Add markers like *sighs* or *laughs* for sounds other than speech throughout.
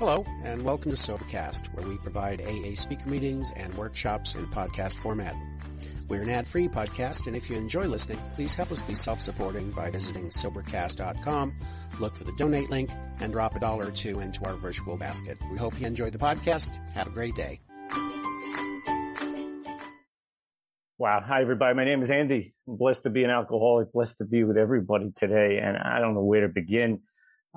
Hello, and welcome to Sobercast, where we provide AA speaker meetings and workshops in podcast format. We're an ad-free podcast, and if you enjoy listening, please help us be self-supporting by visiting Sobercast.com, look for the donate link, and drop a dollar or two into our virtual basket. We hope you enjoyed the podcast. Have a great day. Wow. Hi, everybody. My name is Andy. I'm blessed to be an alcoholic, blessed to be with everybody today, and I don't know where to begin.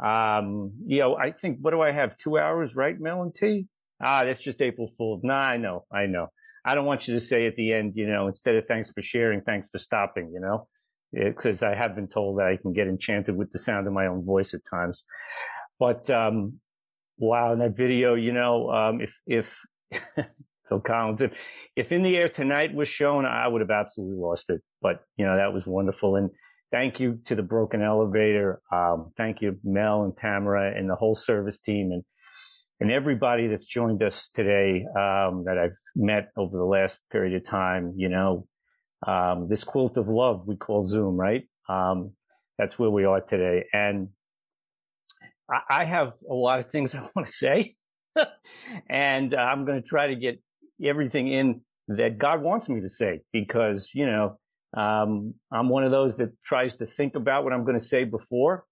Um, you know, I think, what do I have? Two hours, right, Mel and T? Ah, that's just April Fool's. Nah, I know, I know. I don't want you to say at the end, you know, instead of thanks for sharing, thanks for stopping, you know, because I have been told that I can get enchanted with the sound of my own voice at times. But, um, wow, in that video, you know, um, if, if, *laughs* Phil Collins, if, if in the air tonight was shown, I would have absolutely lost it. But, you know, that was wonderful. And, thank you to the broken elevator. Um, thank you, Mel and Tamara and the whole service team and and everybody that's joined us today um, that I've met over the last period of time. You know, um, this quilt of love we call Zoom, right? Um, that's where we are today, and I, I have a lot of things *laughs* I want to say, and I'm going to try to get everything in that God wants me to say because you know um, I'm one of those that tries to think about what I'm going to say before,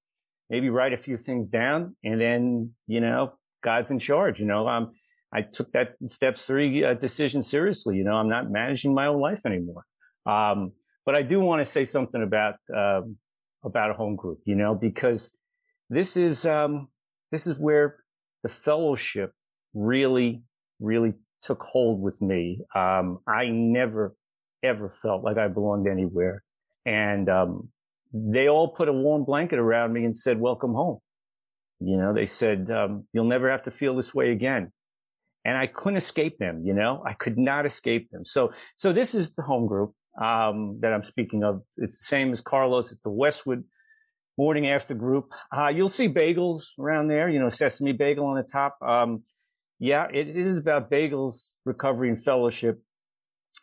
maybe write a few things down, and then you know God's in charge. You know, um, I took that step three uh, decision seriously. You know, I'm not managing my own life anymore. Um, but I do want to say something about um, about a home group. You know, because this is um, this is where the fellowship really, really took hold with me. Um, I never ever felt like I belonged anywhere. And, um, they all put a warm blanket around me and said, welcome home. You know, they said, um, you'll never have to feel this way again. And I couldn't escape them, you know, I could not escape them. So, so this is the home group, um, that I'm speaking of. It's the same as Carlos. It's the Westwood morning after group. Uh, you'll see bagels around there, you know, sesame bagel on the top. Um, yeah, it is about bagels, recovery and fellowship.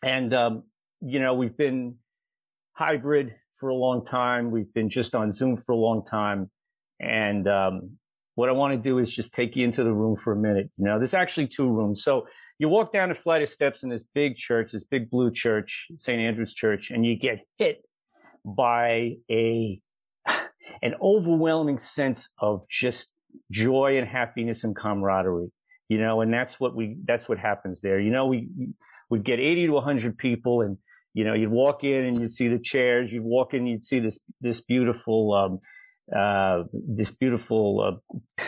And, um, you know, we've been hybrid for a long time. We've been just on Zoom for a long time. And, um, what I want to do is just take you into the room for a minute. You know, there's actually two rooms. So you walk down a flight of steps in this big church, this big blue church, St. Andrew's Church, and you get hit by a, *laughs* an overwhelming sense of just joy and happiness and camaraderie, you know, and that's what we, that's what happens there. You know, we, we get 80 to 100 people and you know, you'd walk in and you'd see the chairs. You'd walk in, you'd see this this beautiful, um, uh, this beautiful,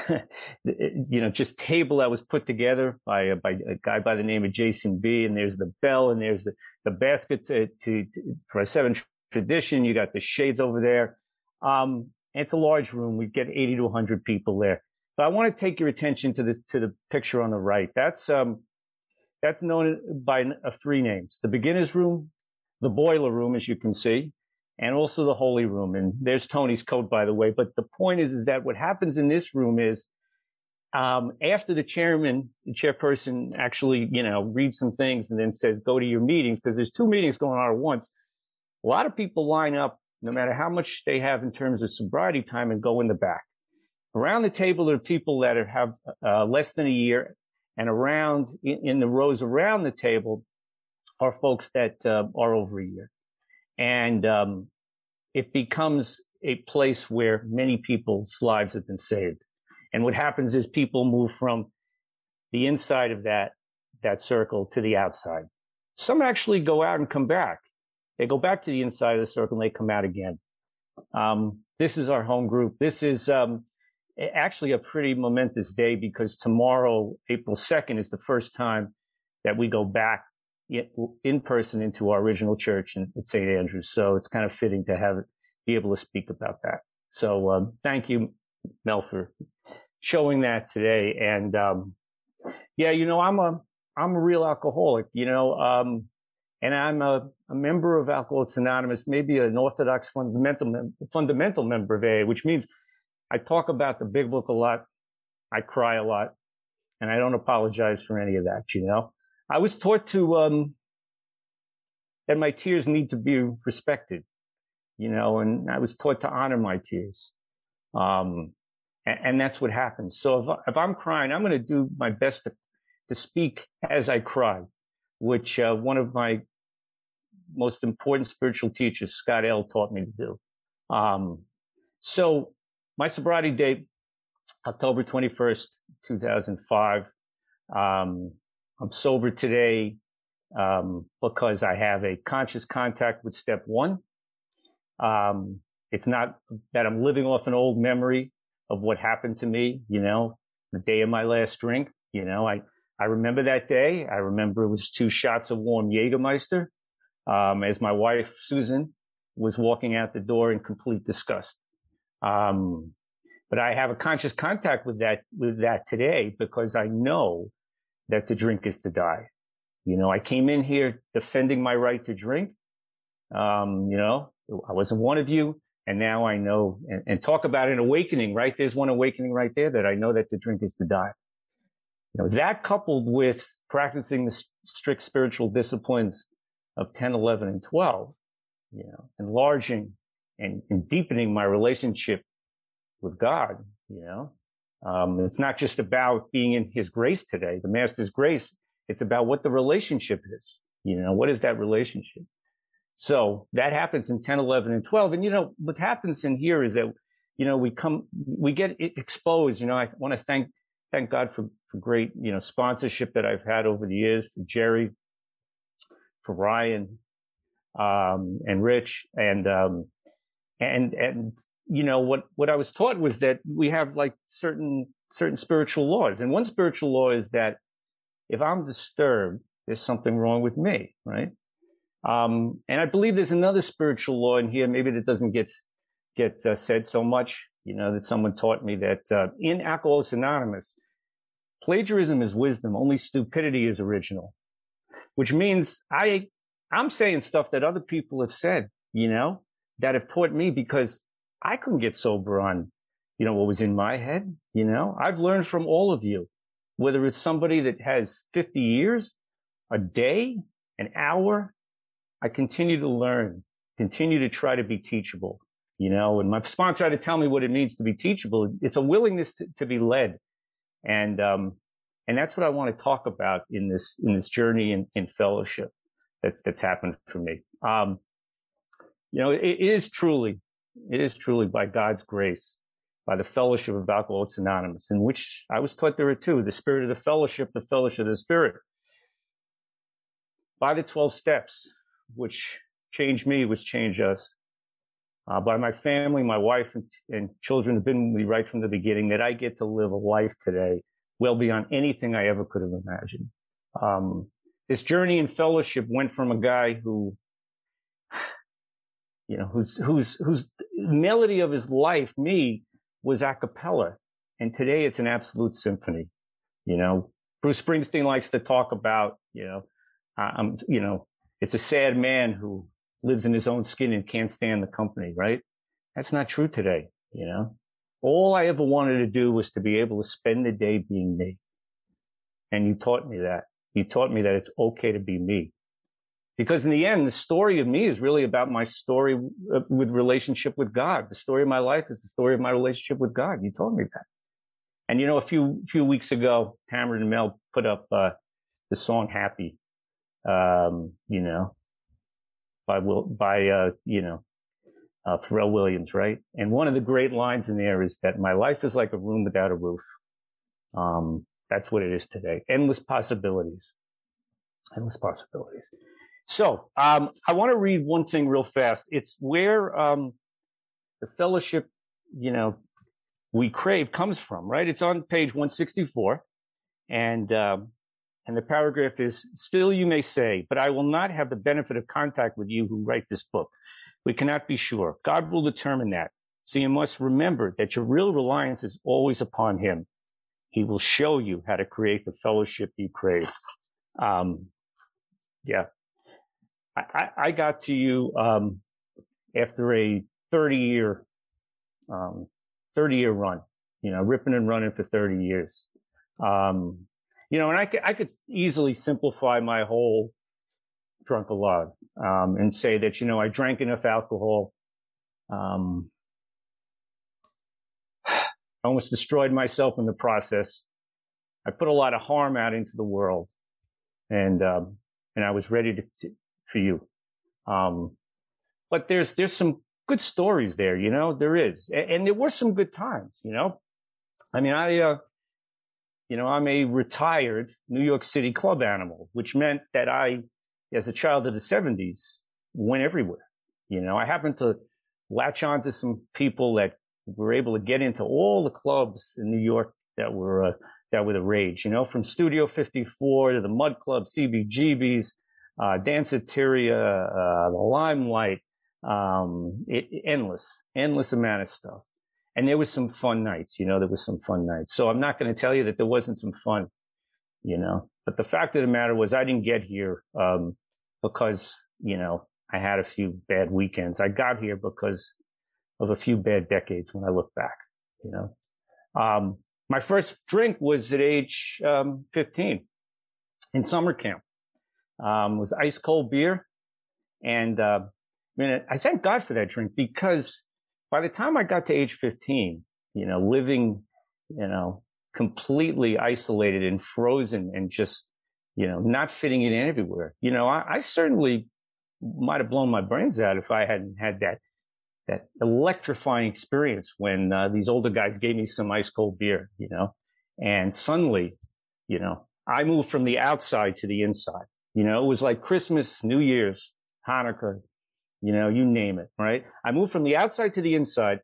uh, *laughs* you know, just table that was put together by a, by a guy by the name of Jason B. And there's the bell and there's the the basket to, to, to for a seven tradition. You got the shades over there. Um, it's a large room. We get 80 to 100 people there. But I want to take your attention to the to the picture on the right. That's um, that's known by uh, three names: the beginners room, the boiler room, as you can see, and also the holy room. And there's Tony's coat, by the way. But the point is, is that what happens in this room is, um, after the chairman, the chairperson actually, you know, reads some things and then says, go to your meetings, because there's two meetings going on at once. A lot of people line up, no matter how much they have in terms of sobriety time and go in the back. Around the table, are people that are, have uh, less than a year and around in, in the rows around the table, are folks that uh, are over a year. And um, it becomes a place where many people's lives have been saved. And what happens is people move from the inside of that, that circle to the outside. Some actually go out and come back. They go back to the inside of the circle and they come out again. Um, this is our home group. This is um, actually a pretty momentous day because tomorrow, April 2nd, is the first time that we go back in person into our original church at St. Andrews. So it's kind of fitting to have be able to speak about that. So um, thank you, Mel, for showing that today. And um, yeah, you know, I'm a I'm a real alcoholic. You know, um, and I'm a, a, member of Alcoholics Anonymous, maybe an Orthodox fundamental fundamental member of AA, which means I talk about the big book a lot, I cry a lot, and I don't apologize for any of that. You know. I was taught to, um, that my tears need to be respected, you know, and I was taught to honor my tears. Um, And, and that's what happens. So if, if I'm crying, I'm going to do my best to, to speak as I cry, which uh, one of my most important spiritual teachers, Scott L, taught me to do. Um, so my sobriety date, October 21st, 2005. Um, I'm sober today um, because I have a conscious contact with step one. Um, it's not that I'm living off an old memory of what happened to me, you know, the day of my last drink. You know, I, I remember that day. I remember it was two shots of warm Jägermeister um, as my wife, Susan, was walking out the door in complete disgust. Um, but I have a conscious contact with that, with that today because I know that to drink is to die. You know, I came in here defending my right to drink. Um, you know, I wasn't one of you. And now I know and, and, talk about an awakening, right? There's one awakening right there that I know that to drink is to die. You know, that coupled with practicing the strict spiritual disciplines of 10, 11, and 12, you know, enlarging and, and deepening my relationship with God, you know, um, it's not just about being in his grace today, the master's grace. It's about what the relationship is. You know, what is that relationship? So that happens in 10, 11, and 12. And, you know, what happens in here is that, you know, we come, we get exposed. You know, I want to thank, thank God for, for great, you know, sponsorship that I've had over the years for Jerry, for Ryan, um, and Rich and, um, and, and you know, what, what I was taught was that we have like certain, certain spiritual laws. And one spiritual law is that if I'm disturbed, there's something wrong with me, right? Um, and I believe there's another spiritual law in here, maybe that doesn't get, get uh, said so much, you know, that someone taught me that, uh, in Alcoholics Anonymous, plagiarism is wisdom, only stupidity is original, which means I, I'm saying stuff that other people have said, you know, that have taught me because I couldn't get sober on, you know, what was in my head. You know, I've learned from all of you, whether it's somebody that has 50 years, a day, an hour. I continue to learn, continue to try to be teachable, you know, and my sponsor had to tell me what it means to be teachable. It's a willingness to, to be led. And, um, and that's what I want to talk about in this, in this journey in, in fellowship that's, that's happened for me. Um, you know, it, it is truly it is truly by God's grace, by the fellowship of Alcoholics Anonymous, in which I was taught there are two, the spirit of the fellowship, the fellowship of the spirit. By the 12 steps, which changed me, which changed us. Uh, by my family, my wife and, and children have been with me right from the beginning that I get to live a life today well beyond anything I ever could have imagined. Um, this journey in fellowship went from a guy who you know, whose, whose, whose melody of his life, me, was a cappella. And today it's an absolute symphony. You know, Bruce Springsteen likes to talk about, you know, I'm, you know, it's a sad man who lives in his own skin and can't stand the company, right? That's not true today. You know, all I ever wanted to do was to be able to spend the day being me. And you taught me that. You taught me that it's okay to be me. Because in the end, the story of me is really about my story uh, with relationship with God. The story of my life is the story of my relationship with God. You told me that. And you know, a few, few weeks ago, Tamara and Mel put up, uh, the song Happy, um, you know, by Will, by, uh, you know, uh, Pharrell Williams, right? And one of the great lines in there is that my life is like a room without a roof. Um, that's what it is today. Endless possibilities. Endless possibilities. So um, I want to read one thing real fast. It's where um, the fellowship, you know, we crave comes from, right? It's on page 164, and um, and the paragraph is: "Still, you may say, but I will not have the benefit of contact with you who write this book. We cannot be sure. God will determine that. So you must remember that your real reliance is always upon Him. He will show you how to create the fellowship you crave." Um, yeah, I, I got to you um, after a 30 year, um, 30 year run, you know, ripping and running for 30 years. Um, you know, and I could, I could easily simplify my whole drunk a lot, um, and say that, you know, I drank enough alcohol, um, I *sighs* almost destroyed myself in the process. I put a lot of harm out into the world and, um, and I was ready to for you. Um, but there's, there's some good stories there, you know, there is. And, and there were some good times, you know. I mean, I, uh, you know, I'm a retired New York City club animal, which meant that I, as a child of the 70s, went everywhere. You know, I happened to latch on to some people that were able to get into all the clubs in New York that were, uh, that were the rage, you know, from Studio 54 to the Mudd Club, CBGB's, uh, Danceteria, uh, the Limelight, um, it, endless, endless amount of stuff. And there was some fun nights, you know, there was some fun nights. So I'm not going to tell you that there wasn't some fun, you know, but the fact of the matter was I didn't get here, um, because, you know, I had a few bad weekends. I got here because of a few bad decades when I look back, you know. Um, my first drink was at age um, 15 in summer camp. Um, was ice cold beer. And uh, I thank God for that drink because by the time I got to age 15, you know, living, you know, completely isolated and frozen and just, you know, not fitting in everywhere, you know, I, I certainly might have blown my brains out if I hadn't had that that electrifying experience when uh, these older guys gave me some ice cold beer, you know, and suddenly, you know, I moved from the outside to the inside. You know, it was like Christmas, New Year's, Hanukkah, you know, you name it, right? I moved from the outside to the inside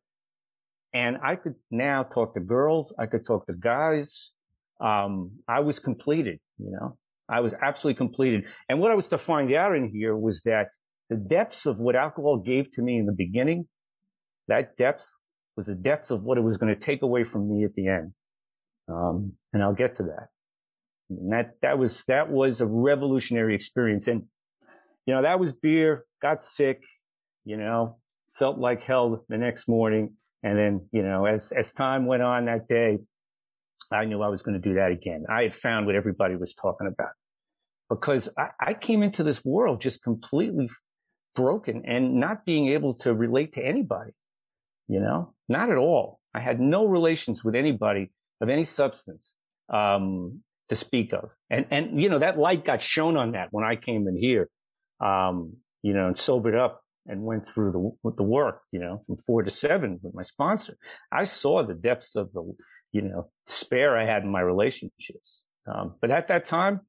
and I could now talk to girls. I could talk to guys. Um, I was completed, you know, I was absolutely completed. And what I was to find out in here was that the depths of what alcohol gave to me in the beginning, that depth was the depth of what it was going to take away from me at the end. Um, and I'll get to that. And that, that was, that was a revolutionary experience. And, you know, that was beer, got sick, you know, felt like hell the next morning. And then, you know, as, as time went on that day, I knew I was going to do that again. I had found what everybody was talking about because I, I came into this world just completely broken and not being able to relate to anybody, you know, not at all. I had no relations with anybody of any substance. Um, to speak of. And, and, you know, that light got shown on that when I came in here, um, you know, and sobered up and went through the, the work, you know, from four to seven with my sponsor. I saw the depths of the, you know, despair I had in my relationships. Um, but at that time,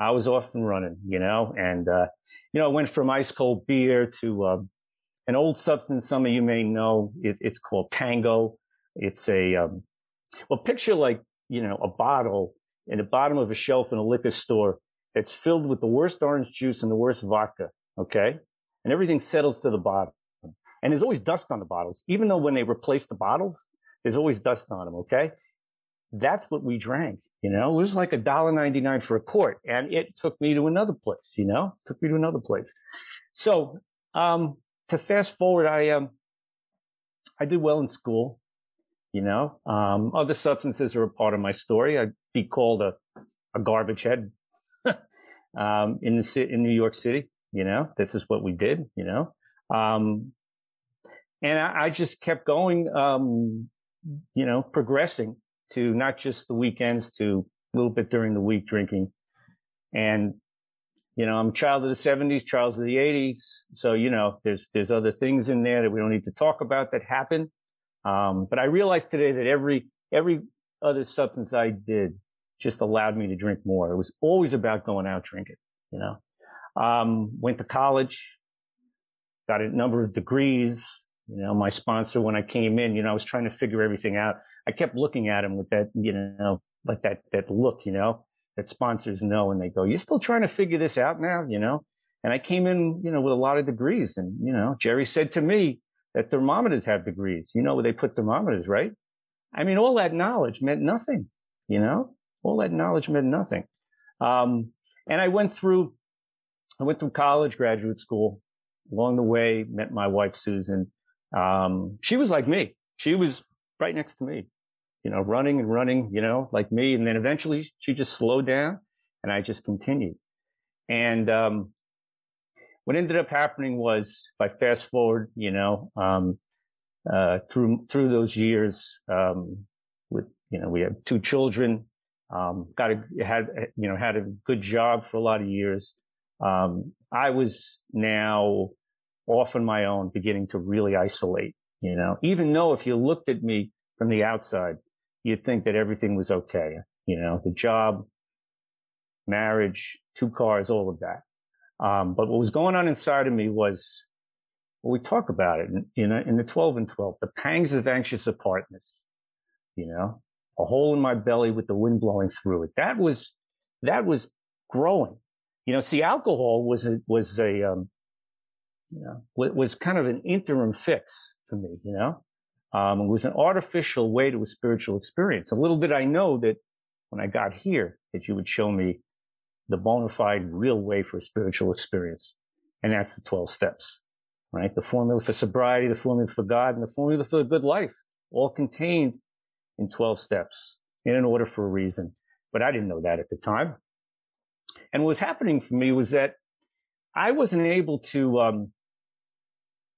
I was off and running, you know, and, uh, you know, I went from ice cold beer to, uh, an old substance. Some of you may know it, it's called Tango. It's a, um, well, picture like, you know, a bottle in the bottom of a shelf in a liquor store that's filled with the worst orange juice and the worst vodka. Okay. And everything settles to the bottom. And there's always dust on the bottles. Even though when they replace the bottles, there's always dust on them. Okay. That's what we drank. You know, it was like a dollar ninety nine for a quart, and it took me to another place. You know, took me to another place. So, um, to fast forward, I um, I did well in school. You know, um, other substances are a part of my story. I'd be called a, a garbage head *laughs* um, in the in New York City. You know, this is what we did. You know, um, and I, I, just kept going. Um, you know, progressing to not just the weekends, to a little bit during the week drinking, and you know, I'm a child of the 70s, child of the 80s. So, you know, there's, there's other things in there that we don't need to talk about that happened. Um, but I realized today that every, every other substance I did just allowed me to drink more. It was always about going out drinking, you know. Um, went to college, got a number of degrees. You know, my sponsor, when I came in, you know, I was trying to figure everything out. I kept looking at him with that, you know, like that, that look, you know, that sponsors know and they go, you're still trying to figure this out now, you know? And I came in, you know, with a lot of degrees and, you know, Jerry said to me, that thermometers have degrees. You know where they put thermometers, right? I mean, all that knowledge meant nothing, you know, all that knowledge meant nothing. Um, and I went through, I went through college, graduate school. Along the way, met my wife, Susan. Um, she was like me. She was right next to me, you know, running and running, you know, like me. And then eventually she just slowed down and I just continued. And, um, what ended up happening was if I fast forward, you know, um, uh, through, through those years, um, with, you know, we have two children, um, got a, had, you know, had a good job for a lot of years. Um, I was now off on my own, beginning to really isolate, you know, even though if you looked at me from the outside, you'd think that everything was okay. You know, the job, marriage, two cars, all of that. Um, but what was going on inside of me was, well, we talk about it in, in, in the 12 and 12, the pangs of anxious apartness, you know, a hole in my belly with the wind blowing through it. That was, that was growing. You know, see, alcohol was a, was a, um, you know, was kind of an interim fix for me, you know? Um, it was an artificial way to a spiritual experience. A little did I know that when I got here, that you would show me the bona fide real way for a spiritual experience. And that's the 12 steps, right? The formula for sobriety, the formula for God, and the formula for a good life, all contained in 12 steps in an order for a reason. But I didn't know that at the time. And what was happening for me was that I wasn't able to, um,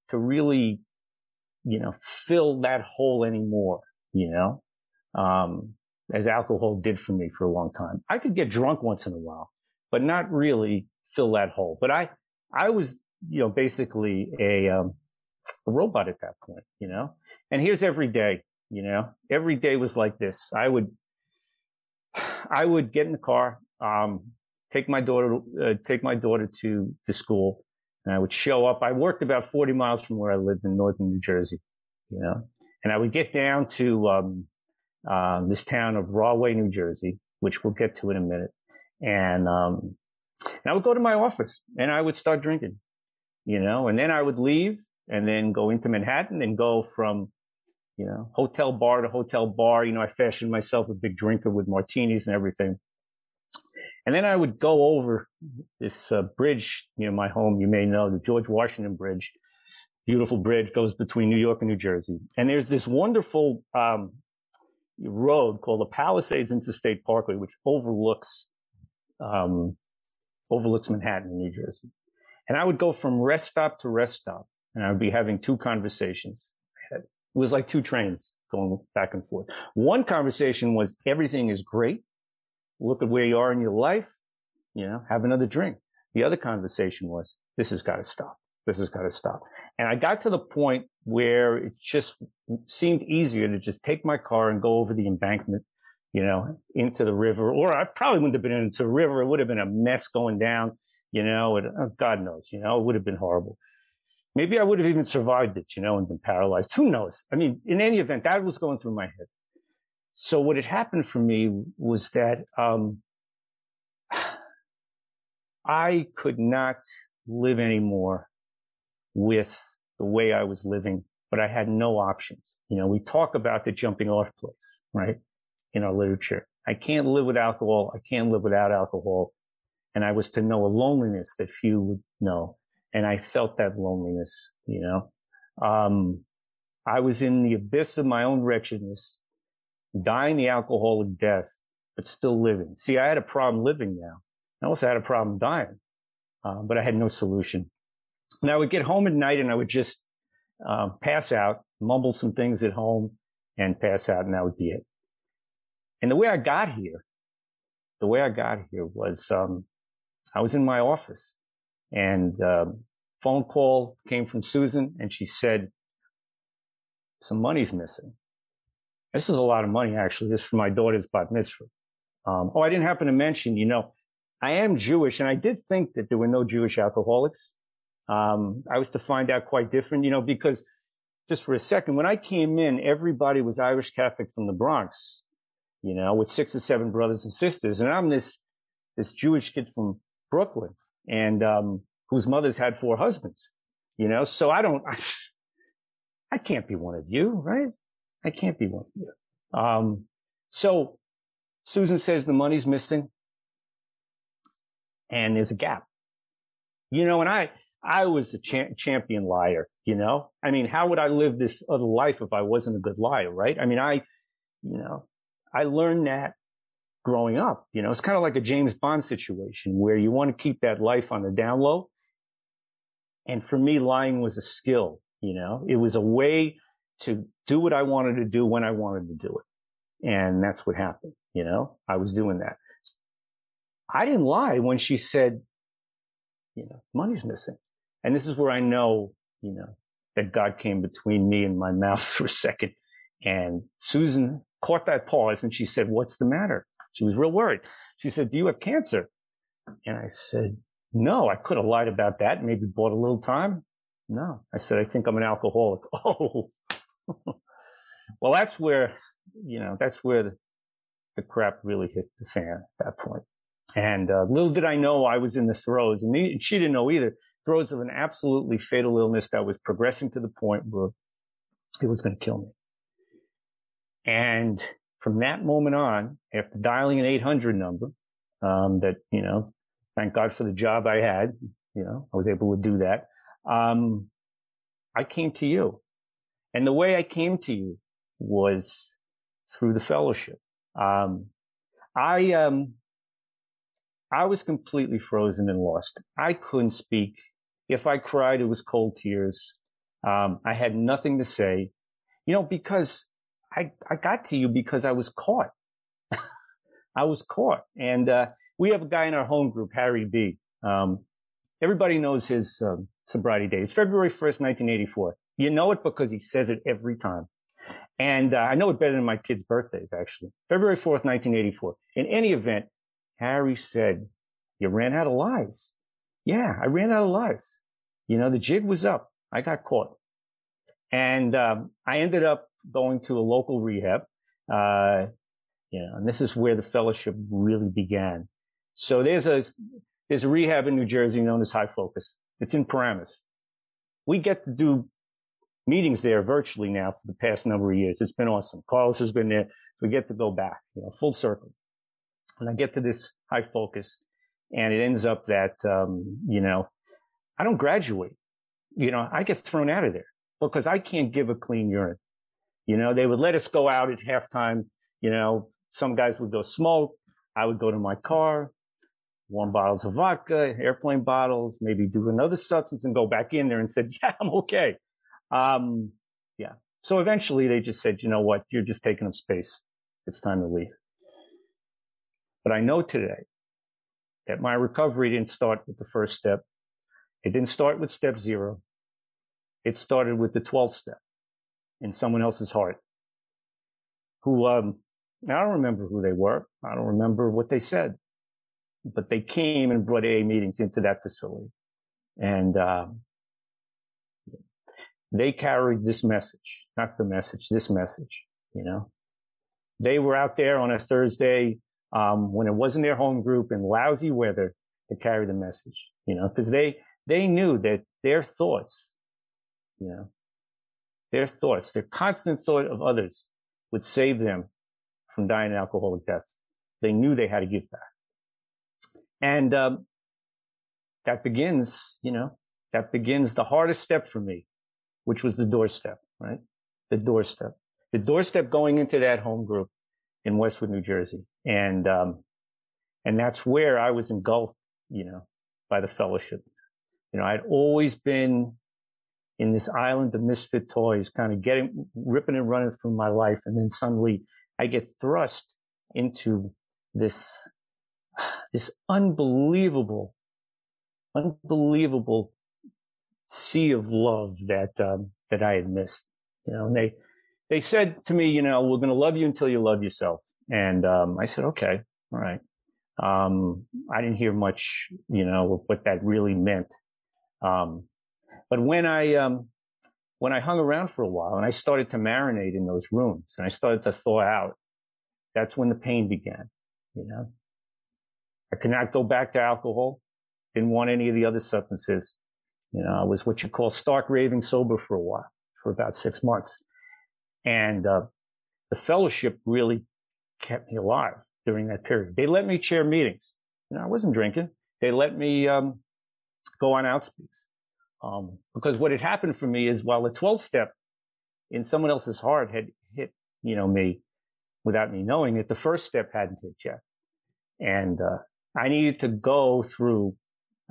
to really, you know, fill that hole anymore, you know, um, as alcohol did for me for a long time. I could get drunk once in a while, but not really fill that hole. But I, I was, you know, basically a, um, a robot at that point, you know, and here's every day, you know, every day was like this. I would, I would get in the car, um, take my daughter, uh, take my daughter to, to school and I would show up. I worked about 40 miles from where I lived in northern New Jersey, you know, and I would get down to, um, uh, this town of Rahway, New Jersey, which we'll get to in a minute. And, um, and I would go to my office and I would start drinking, you know, and then I would leave and then go into Manhattan and go from, you know, hotel bar to hotel bar. You know, I fashioned myself a big drinker with martinis and everything. And then I would go over this uh, bridge near my home. You may know the George Washington Bridge. Beautiful bridge goes between New York and New Jersey. And there's this wonderful um, road called the Palisades Interstate Parkway, which overlooks um, overlooks Manhattan, New Jersey. And I would go from rest stop to rest stop, and I would be having two conversations. It was like two trains going back and forth. One conversation was everything is great. Look at where you are in your life. You know, have another drink. The other conversation was this has got to stop. This has got to stop. And I got to the point where it just seemed easier to just take my car and go over the embankment, you know, into the river. Or I probably wouldn't have been into the river. It would have been a mess going down, you know, and oh, God knows, you know, it would have been horrible. Maybe I would have even survived it, you know, and been paralyzed. Who knows? I mean, in any event, that was going through my head. So what had happened for me was that, um, *sighs* I could not live anymore with the way I was living, but I had no options. You know, we talk about the jumping off place, right? In our literature. I can't live with alcohol. I can't live without alcohol. And I was to know a loneliness that few would know. And I felt that loneliness, you know. Um, I was in the abyss of my own wretchedness, dying the alcoholic death, but still living. See, I had a problem living now. I also had a problem dying, uh, but I had no solution. And I would get home at night and I would just uh, pass out, mumble some things at home and pass out and that would be it. And the way I got here, the way I got here was, um, I was in my office and, um, phone call came from Susan and she said, some money's missing. This is a lot of money, actually. This is for my daughter's bat mitzvah. Um, oh, I didn't happen to mention, you know, I am Jewish and I did think that there were no Jewish alcoholics. Um, I was to find out quite different, you know, because just for a second, when I came in, everybody was Irish Catholic from the Bronx, you know, with six or seven brothers and sisters. And I'm this, this Jewish kid from Brooklyn and, um, whose mothers had four husbands, you know, so I don't, I, *laughs* I can't be one of you, right? I can't be one of you. Um, so Susan says the money's missing and there's a gap. You know, and I, I was a cha- champion liar, you know? I mean, how would I live this other life if I wasn't a good liar, right? I mean, I, you know, I learned that growing up, you know, it's kind of like a James Bond situation where you want to keep that life on the down low. And for me, lying was a skill, you know, it was a way to do what I wanted to do when I wanted to do it. And that's what happened. You know, I was doing that. I didn't lie when she said, you know, money's missing. And this is where I know, you know, that God came between me and my *laughs* mouth for a second. And Susan caught that pause and she said, what's the matter? She was real worried. She said, do you have cancer? And I said, no, I could have lied about that. Maybe bought a little time. No, I said, I think I'm an alcoholic. *laughs* Oh, well, that's where, you know, that's where the, the crap really hit the fan at that point. And uh, little did I know I was in the throes, and she didn't know either, throes of an absolutely fatal illness that was progressing to the point where it was going to kill me. And from that moment on, after dialing an 800 number, um, that, you know, thank God for the job I had, you know, I was able to do that. Um, I came to you. And the way I came to you was through the fellowship. Um, I, um, I was completely frozen and lost. I couldn't speak. If I cried, it was cold tears. Um, I had nothing to say, you know, because I, I got to you because I was caught. *laughs* I was caught. And, uh, we have a guy in our home group, Harry B. Um, everybody knows his um, sobriety date. It's February 1st, 1984. You know it because he says it every time. And uh, I know it better than my kids' birthdays, actually. February 4th, 1984. In any event, Harry said, you ran out of lies. Yeah, I ran out of lies. You know, the jig was up. I got caught. And um, I ended up going to a local rehab. Uh, you know, and this is where the fellowship really began. So there's a there's a rehab in New Jersey known as High Focus. It's in Paramus. We get to do meetings there virtually now for the past number of years. It's been awesome. Carlos has been there. So We get to go back, you know, full circle. And I get to this high focus and it ends up that, um, you know, I don't graduate. You know, I get thrown out of there because I can't give a clean urine. You know, they would let us go out at halftime. You know, some guys would go smoke. I would go to my car, warm bottles of vodka, airplane bottles, maybe do another substance and go back in there and said, *laughs* yeah, I'm okay. Um, yeah. So eventually they just said, you know what? You're just taking up space. It's time to leave. But I know today that my recovery didn't start with the first step. It didn't start with step zero. It started with the 12th step in someone else's heart who, um, I don't remember who they were. I don't remember what they said, but they came and brought AA meetings into that facility. And, um, they carried this message, not the message, this message, you know. They were out there on a Thursday, um, when it wasn't their home group in lousy weather to carry the message, you know, because they, they knew that their thoughts, you know, their thoughts, their constant thought of others would save them from dying an alcoholic death. They knew they had to give back. And, um, that begins, you know, that begins the hardest step for me which was the doorstep, right? The doorstep, the doorstep going into that home group in Westwood, New Jersey. And, um, and that's where I was engulfed, you know, by the fellowship. You know, I'd always been in this island of misfit toys, kind of getting, ripping and running through my life. And then suddenly I get thrust into this, *sighs* this unbelievable, unbelievable sea of love that um, that I had missed. You know, and they they said to me, you know, we're going to love you until you love yourself. And um, I said, okay, all right. Um, I didn't hear much, you know, of what that really meant. Um, but when I um, when I hung around for a while and I started to marinate in those rooms and I started to thaw out, that's when the pain began. You know, I could not go back to alcohol. Didn't want any of the other substances. You know, I was what you call stark raving sober for a while, for about six months. And, uh, the fellowship really kept me alive during that period. They let me chair meetings. You know, I wasn't drinking. They let me, um, go on outspeaks. Um, because what had happened for me is while the 12th step in someone else's heart had hit, you know, me without me knowing it, the first step hadn't hit yet. And, uh, I needed to go through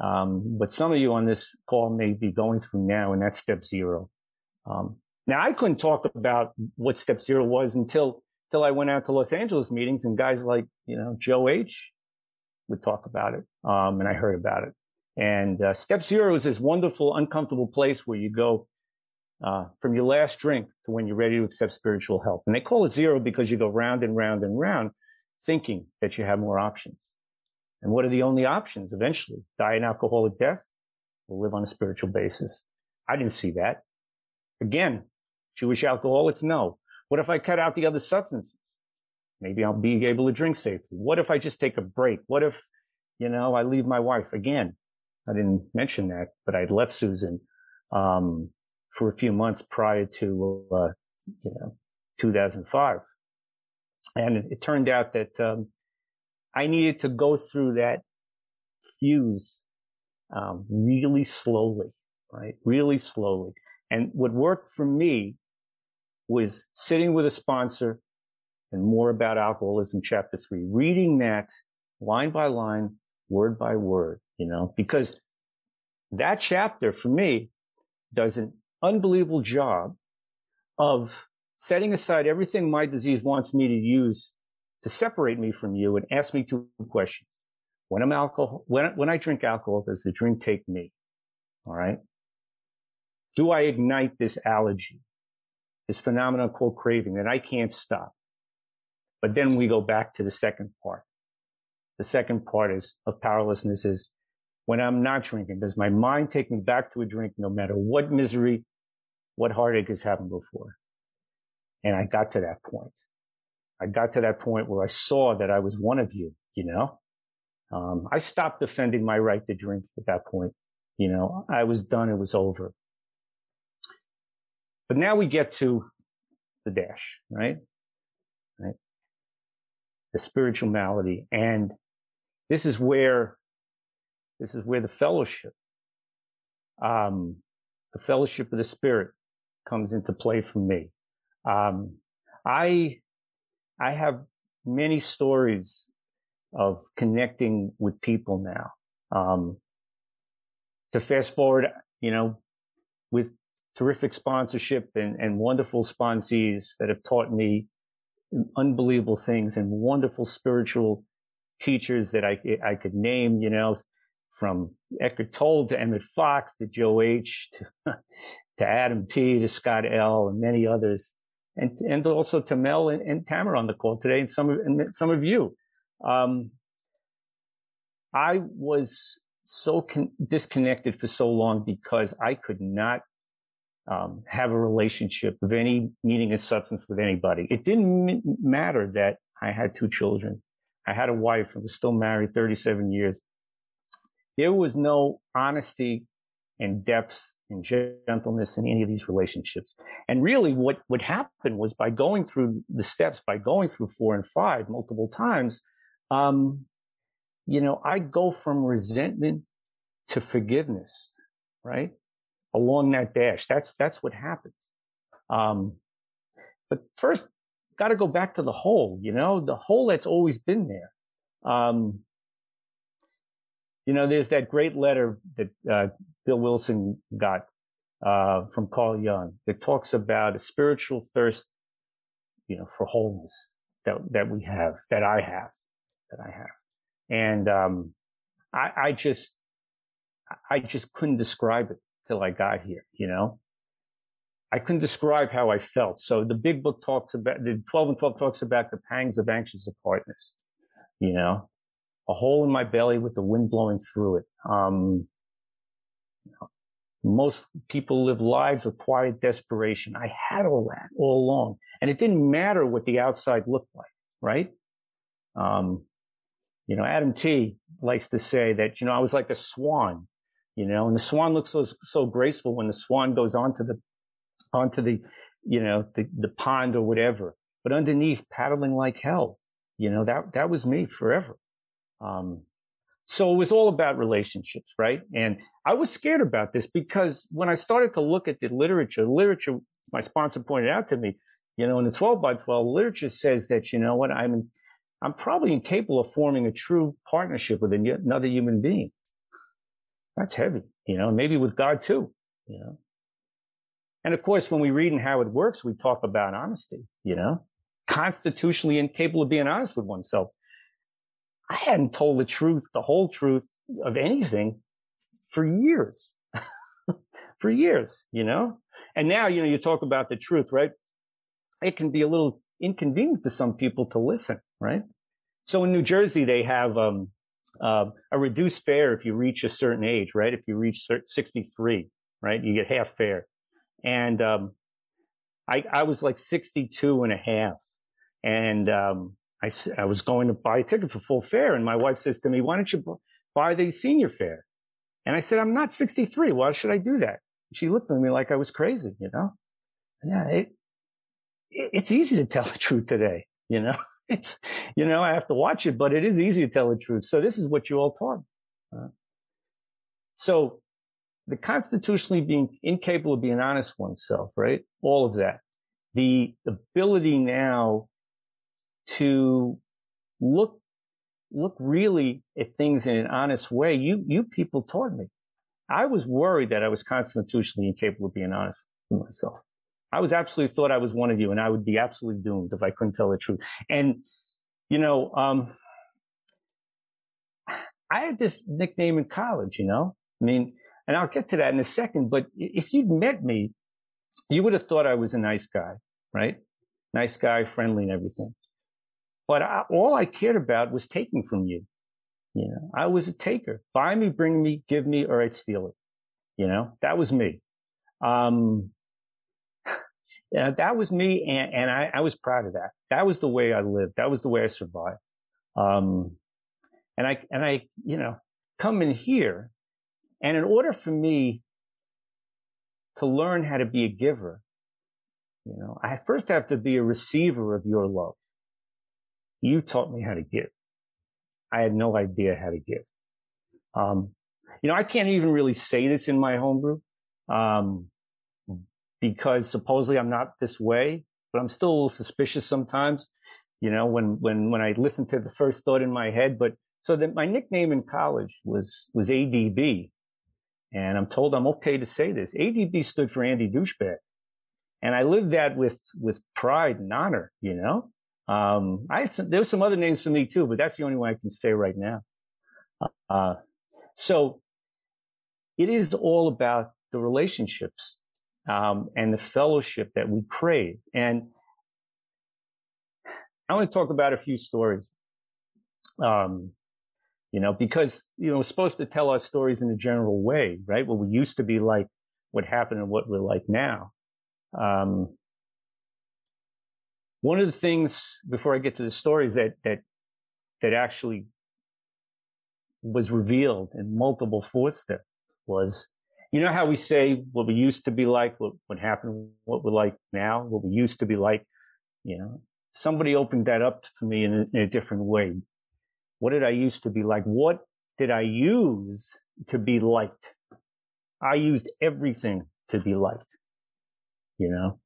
um, what some of you on this call may be going through now, and that's step zero. Um, now, I couldn't talk about what step zero was until till I went out to Los Angeles meetings and guys like, you know, Joe H would talk about it. Um, and I heard about it. And uh, step zero is this wonderful, uncomfortable place where you go uh, from your last drink to when you're ready to accept spiritual help. And they call it zero because you go round and round and round thinking that you have more options. And what are the only options eventually? Die an alcoholic death or live on a spiritual basis. I didn't see that. Again, Jewish alcoholics, no. What if I cut out the other substances? Maybe I'll be able to drink safely. What if I just take a break? What if, you know, I leave my wife again? I didn't mention that, but I'd left Susan, um, for a few months prior to, uh, you know, 2005. And it, it turned out that, um, I needed to go through that fuse, um, really slowly, right? Really slowly. And what worked for me was sitting with a sponsor and more about alcoholism chapter three, reading that line by line, word by word, you know, because that chapter for me does an unbelievable job of setting aside everything my disease wants me to use to separate me from you and ask me two questions. When I'm alcohol, when, when I drink alcohol, does the drink take me? All right. Do I ignite this allergy, this phenomenon called craving that I can't stop? But then we go back to the second part. The second part is of powerlessness is when I'm not drinking, does my mind take me back to a drink no matter what misery, what heartache has happened before? And I got to that point. I got to that point where I saw that I was one of you, you know? Um, I stopped defending my right to drink at that point. You know, I was done. It was over. But now we get to the dash, right? Right. The spiritual malady. And this is where, this is where the fellowship, um, the fellowship of the spirit comes into play for me. Um, I, I have many stories of connecting with people now. Um, to fast forward, you know, with terrific sponsorship and, and wonderful sponsees that have taught me unbelievable things and wonderful spiritual teachers that I, I could name, you know, from Eckhart Tolle to Emmet Fox to Joe H to, *laughs* to Adam T to Scott L and many others. And, and also to Mel and, and Tamara on the call today and some of, and some of you. Um, I was so con- disconnected for so long because I could not um, have a relationship of any meaning and substance with anybody. It didn't m- matter that I had two children. I had a wife and was still married 37 years. There was no honesty and depth and gentleness in any of these relationships. And really what would happen was by going through the steps, by going through four and five multiple times, um, you know, I go from resentment to forgiveness, right? along that dash. That's, that's what happens. Um, but first, got to go back to the hole, you know, the hole that's always been there. Um, you know, there's that great letter that uh, Bill Wilson got uh, from Carl Jung that talks about a spiritual thirst, you know, for wholeness that that we have, that I have, that I have, and um, I, I just, I just couldn't describe it till I got here, you know? I couldn't describe how I felt. So the big book talks about, the 12 and 12 talks about the pangs of anxious apartness, you know, a hole in my belly with the wind blowing through it. Um, most people live lives of quiet desperation. I had all that all along and it didn't matter what the outside looked like, right? Um, you know, Adam T likes to say that, you know, I was like a swan you know, and the swan looks so, so graceful when the swan goes onto the, onto the, you know, the, the pond or whatever, but underneath paddling like hell, you know, that, that was me forever. Um, so it was all about relationships, right? And I was scared about this because when I started to look at the literature, literature, my sponsor pointed out to me, you know, in the 12 by 12 literature says that, you know what, I'm, I'm probably incapable of forming a true partnership with another human being. That's heavy, you know, maybe with God too, you know. And of course, when we read and how it works, we talk about honesty, you know. constitutionally incapable of being honest with oneself. I hadn't told the truth, the whole truth of anything for years, *laughs* for years, you know? And now, you know, you talk about the truth, right? It can be a little inconvenient to some people to listen, right? So in New Jersey, they have, um, uh, a reduced fare if you reach a certain age, right? If you reach 63, right? You get half fare. And, um, I, I was like 62 and a half. And, um, I, I was going to buy a ticket for full fare. And my wife says to me, why don't you buy the senior fare? And I said, I'm not 63. Why should I do that? She looked at me like I was crazy, you know? Yeah, it, it, it's easy to tell the *laughs* truth today, you know? *laughs* It's, you know, I have to watch it, but it is easy to tell the truth. So this is what you all taught. Uh, so the constitutionally being incapable of being honest oneself, right? All of that. The ability now to look, look really at things in an honest way. You, you people taught me. I was worried that I was constitutionally incapable of being honest with myself. I was absolutely thought I was one of you and I would be absolutely doomed if I couldn't tell the truth. And, you know, um, *sighs* I had this nickname in college, you know, I mean, and I'll get to that in a second, but if you'd met me, you would have thought I was a nice guy, right? Nice guy, friendly and everything. But I, all I cared about was taking from you. You know, I was a taker. Buy me, bring me, give me, or I'd steal it. You know, that was me. Um, *laughs* yeah, that was me. And, and I, I, was proud of that. That was the way I lived. That was the way I survived. Um, and I, and I, you know, come in here and in order for me to learn how to be a giver, you know, I first have to be a receiver of your love. You taught me how to give. I had no idea how to give. Um, you know, I can't even really say this in my home group, um, because supposedly I'm not this way, but I'm still a little suspicious sometimes, you know, when, when, when I listen to the first thought in my head, but so that my nickname in college was, was ADB. And I'm told I'm okay to say this. ADB stood for Andy Douchebag. And I lived that with, with pride and honor, you know? Um, I some, there's some other names for me too, but that's the only one I can say right now. Uh, so it is all about the relationships, um, and the fellowship that we crave. And I want to talk about a few stories. Um, you know, because, you know, we're supposed to tell our stories in a general way, right? What we used to be like, what happened and what we're like now. Um, one of the things before I get to the stories that, that, that actually was revealed in multiple footsteps was, you know how we say what we used to be like, what, what happened, what we're like now, what we used to be like, you know, somebody opened that up for me in a, in a different way. What did I used to be like? What did I use to be liked? I used everything to be liked, you know?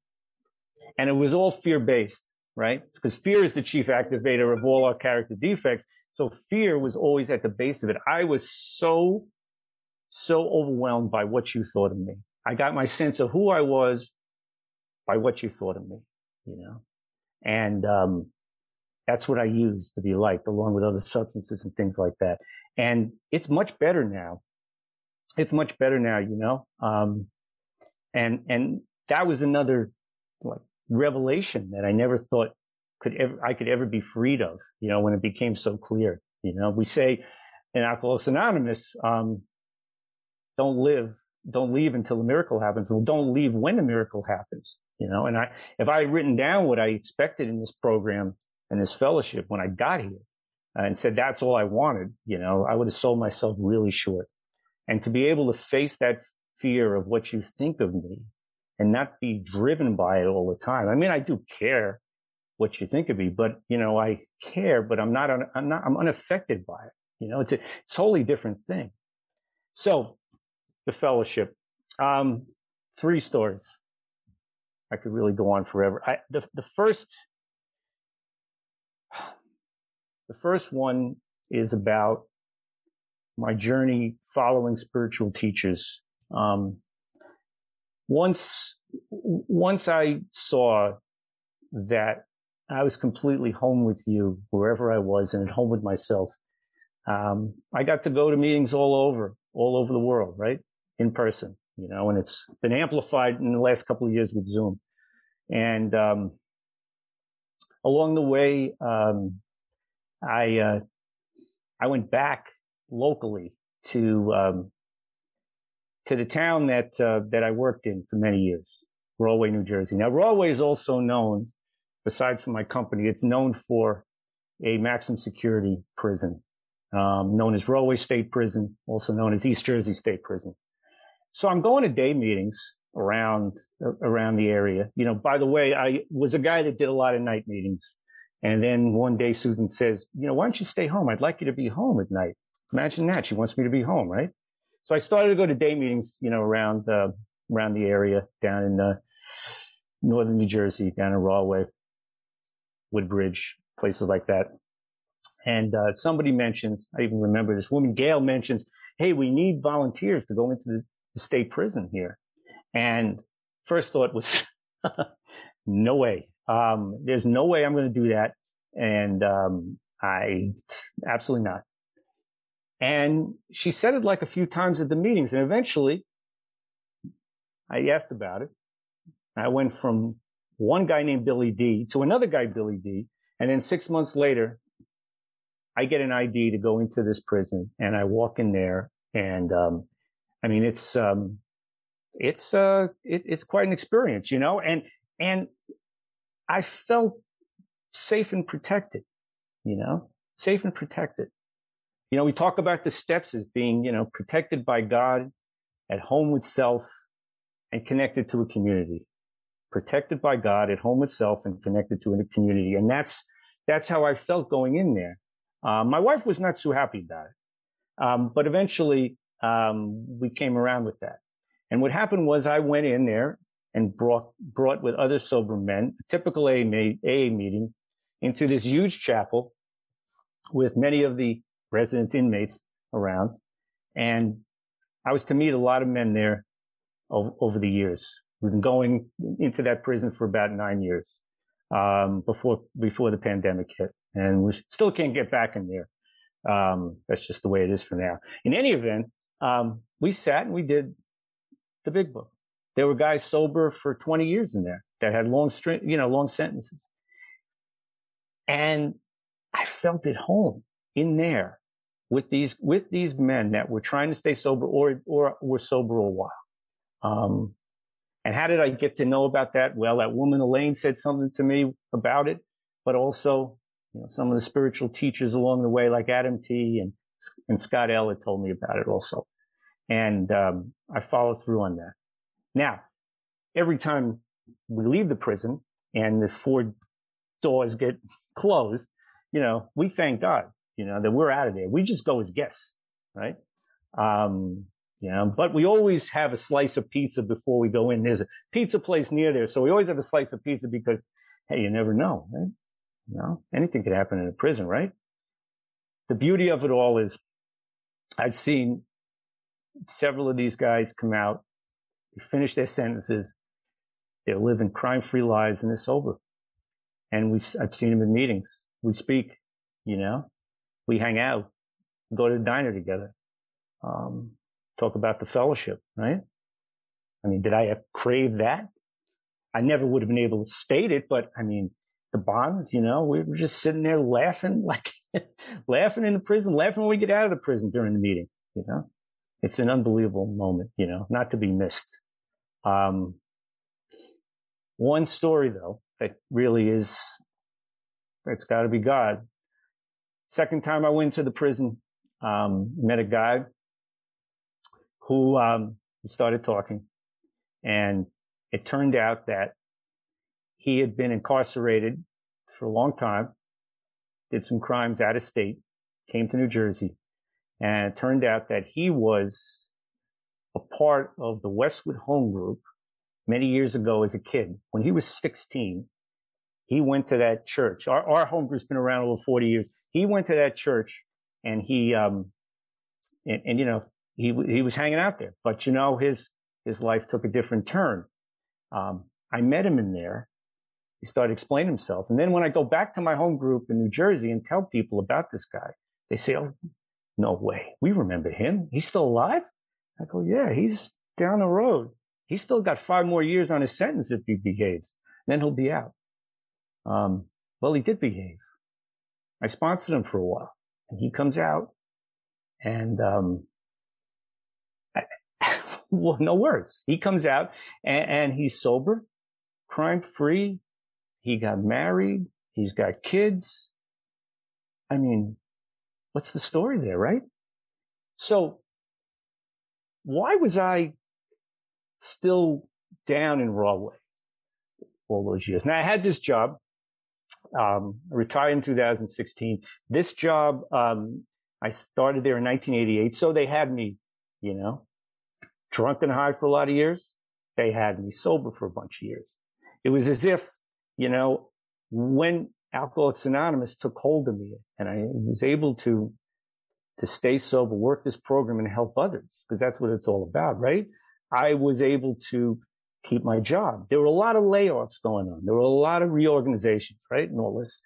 And it was all fear based, right? Because fear is the chief activator of all our character defects. So fear was always at the base of it. I was so, so overwhelmed by what you thought of me. I got my sense of who I was by what you thought of me, you know? And, um, that's what I used to be liked along with other substances and things like that. And it's much better now. It's much better now, you know? Um, and, and that was another like revelation that I never thought could ever, I could ever be freed of, you know, when it became so clear. You know, we say in Alcoholics Anonymous, um, don't live, don't leave until a miracle happens. Well, don't leave when a miracle happens, you know, and I, if I had written down what I expected in this program and this fellowship when I got here and said, that's all I wanted, you know, I would have sold myself really short. And to be able to face that fear of what you think of me and not be driven by it all the time. I mean, I do care what you think of me, but you know, I care, but I'm not, I'm not, I'm unaffected by it. You know, it's a, it's a totally different thing. So the fellowship, um, three stories. I could really go on forever. I, the, the first, *sighs* the first one is about my journey following spiritual teachers. Um, once, once I saw that I was completely home with you wherever I was and at home with myself. Um, I got to go to meetings all over, all over the world, right? In person, you know, and it's been amplified in the last couple of years with Zoom. And, um, along the way, um, I, uh, I went back locally to, um, to the town that, uh, that I worked in for many years, Rahway, New Jersey. Now, Rahway is also known besides for my company, it's known for a maximum security prison, um, known as Rahway State Prison, also known as East Jersey State Prison. So I'm going to day meetings around around the area. You know, by the way, I was a guy that did a lot of night meetings. And then one day Susan says, you know, why don't you stay home? I'd like you to be home at night. Imagine that. She wants me to be home, right? So I started to go to day meetings, you know, around, uh, around the area down in, uh, northern New Jersey, down in Rahway. Woodbridge, places like that. And uh, somebody mentions, I even remember this woman, Gail mentions, hey, we need volunteers to go into the, the state prison here. And first thought was, *laughs* no way. Um, there's no way I'm going to do that. And um, I, absolutely not. And she said it like a few times at the meetings. And eventually I asked about it. I went from one guy named Billy D to another guy, Billy D. And then six months later, I get an ID to go into this prison and I walk in there and, um, I mean, it's, um, it's, uh, it, it's quite an experience, you know, and, and I felt safe and protected, you know, safe and protected. You know, we talk about the steps as being, you know, protected by God, at home with self, and connected to a community protected by God at home with self, and connected to a community. And that's, that's how I felt going in there. Um, my wife was not so happy about it. Um, but eventually, um, we came around with that. And what happened was I went in there and brought, brought with other sober men, a typical AA, AA meeting into this huge chapel with many of the residents inmates around. And I was to meet a lot of men there over, the years. We've been going into that prison for about nine years um, before before the pandemic hit, and we still can't get back in there. Um, that's just the way it is for now. In any event, um, we sat and we did the big book. There were guys sober for 20 years in there that had long string, you know, long sentences. And I felt at home in there with these, with these men that were trying to stay sober or, or were sober a while. Um, and how did I get to know about that? Well, that woman Elaine said something to me about it, but also, you know, some of the spiritual teachers along the way, like Adam T and, and Scott L had told me about it also. And, um, I followed through on that. Now, every time we leave the prison and the four doors get *laughs* closed, you know, we thank God, you know, that we're out of there. We just go as guests, right? Um, you know, but we always have a slice of pizza before we go in. There's a pizza place near there. So we always have a slice of pizza because, hey, you never know, right? You know, anything could happen in a prison, right? The beauty of it all is I've seen several of these guys come out, they finish their sentences, they're living crime free lives and they're sober. And we, I've seen them in meetings. We speak, you know, we hang out, go to the diner together. Um, talk about the fellowship, right? I mean, did I crave that? I never would have been able to state it, but I mean, the bonds, you know, we were just sitting there laughing, *laughs* like laughing in the prison, laughing when we get out of the prison during the meeting, you know, it's an unbelievable moment, you know, not to be missed. Um, one story though, that really is, it's got to be God. Second time I went to the prison, um, met a guy who um, started talking, and it turned out that he had been incarcerated for a long time, did some crimes out of state, came to New Jersey, and it turned out that he was a part of the Westwood Home Group many years ago as a kid. When he was 16, he went to that church. Our, our home group's been around over 40 years. He went to that church and he, um, and, and, you know, he he was hanging out there. But you know, his his life took a different turn. Um, I met him in there, he started explaining himself. And then when I go back to my home group in New Jersey and tell people about this guy, they say, Oh, no way. We remember him. He's still alive. I go, yeah, he's down the road. He's still got five more years on his sentence if he behaves. Then he'll be out. Um, well, he did behave. I sponsored him for a while and he comes out and, um, *laughs* well, no words. He comes out and, and he's sober, crime free. He got married. He's got kids. I mean, what's the story there, right? So why was I still down in Rahway all those years? Now I had this job, um, retired in 2016. This job, um, I started there in 1988. So they had me, you know, drunk and high for a lot of years. They had me sober for a bunch of years. It was as if, you know, when Alcoholics Anonymous took hold of me and I was able to, to stay sober, work this program and help others because that's what it's all about, right? I was able to keep my job. There were a lot of layoffs going on. There were a lot of reorganizations, right? And all this.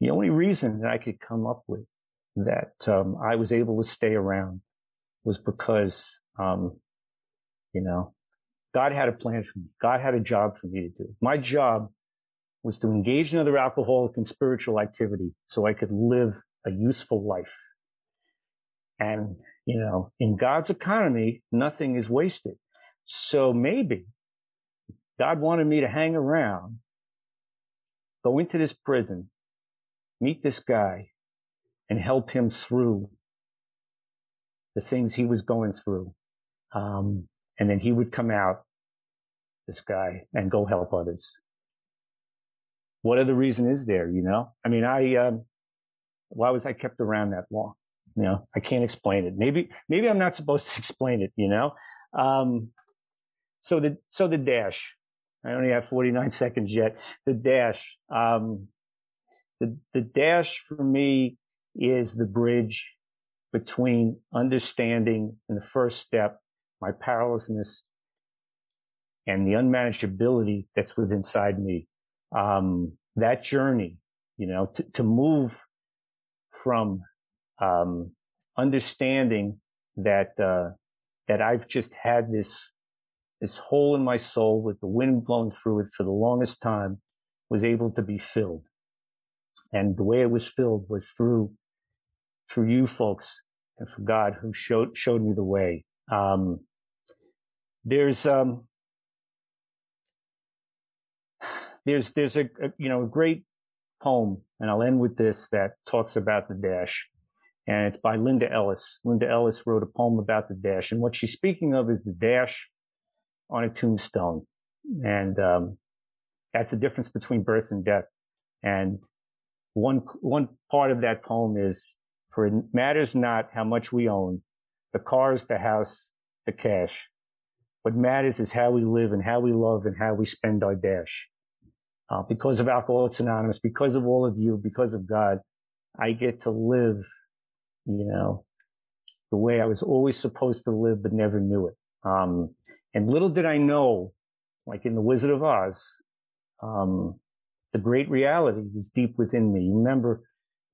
The only reason that I could come up with that um, I was able to stay around was because, um, you know, God had a plan for me. God had a job for me to do. My job was to engage in other alcoholic and spiritual activity so I could live a useful life. And, you know, in God's economy, nothing is wasted. So maybe God wanted me to hang around, go into this prison, meet this guy and help him through the things he was going through. Um, and then he would come out, this guy, and go help others. What other reason is there? You know, I mean, I, um, why was I kept around that long? You know, I can't explain it. Maybe, maybe I'm not supposed to *laughs* explain it, you know? Um, so the, so the dash, I only have 49 *laughs* seconds yet. The dash, um, the, the dash for me is the bridge between understanding in the first step, my powerlessness and the unmanageability that's within inside me. Um, that journey, you know, to, to move from, um, understanding that, uh, that I've just had this, this hole in my soul with the wind blowing through it for the longest time was able to be filled. And the way it was filled was through through you folks and for God who showed, showed me the way. Um, there's, um, there's, there's a, a, you know, a great poem and I'll end with this that talks about the dash and it's by Linda Ellis. Linda Ellis wrote a poem about the dash and what she's speaking of is the dash on a tombstone. And, um, that's the difference between birth and death. And one, one part of that poem is for it matters not how much we own, the cars, the house, the cash. What matters is how we live and how we love and how we spend our dash. Uh, because of Alcoholics Anonymous, because of all of you, because of God, I get to live, you know, the way I was always supposed to live, but never knew it. Um, and little did I know, like in the Wizard of Oz, um, the great reality was deep within me. You remember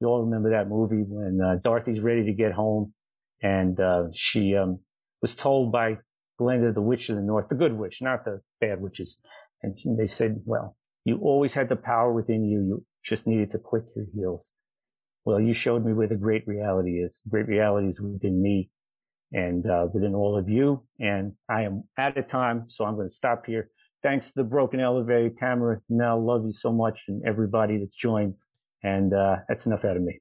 you all remember that movie when uh, Dorothy's ready to get home and uh, she um, was told by Glinda, the witch of the north, the good witch, not the bad witches. And they said, well, you always had the power within you. You just needed to click your heels. Well, you showed me where the great reality is. The great reality is within me and uh, within all of you. And I am out of time, so I'm going to stop here. Thanks to the Broken Elevator, Tamara, Mel, love you so much, and everybody that's joined. And uh, that's enough out of me.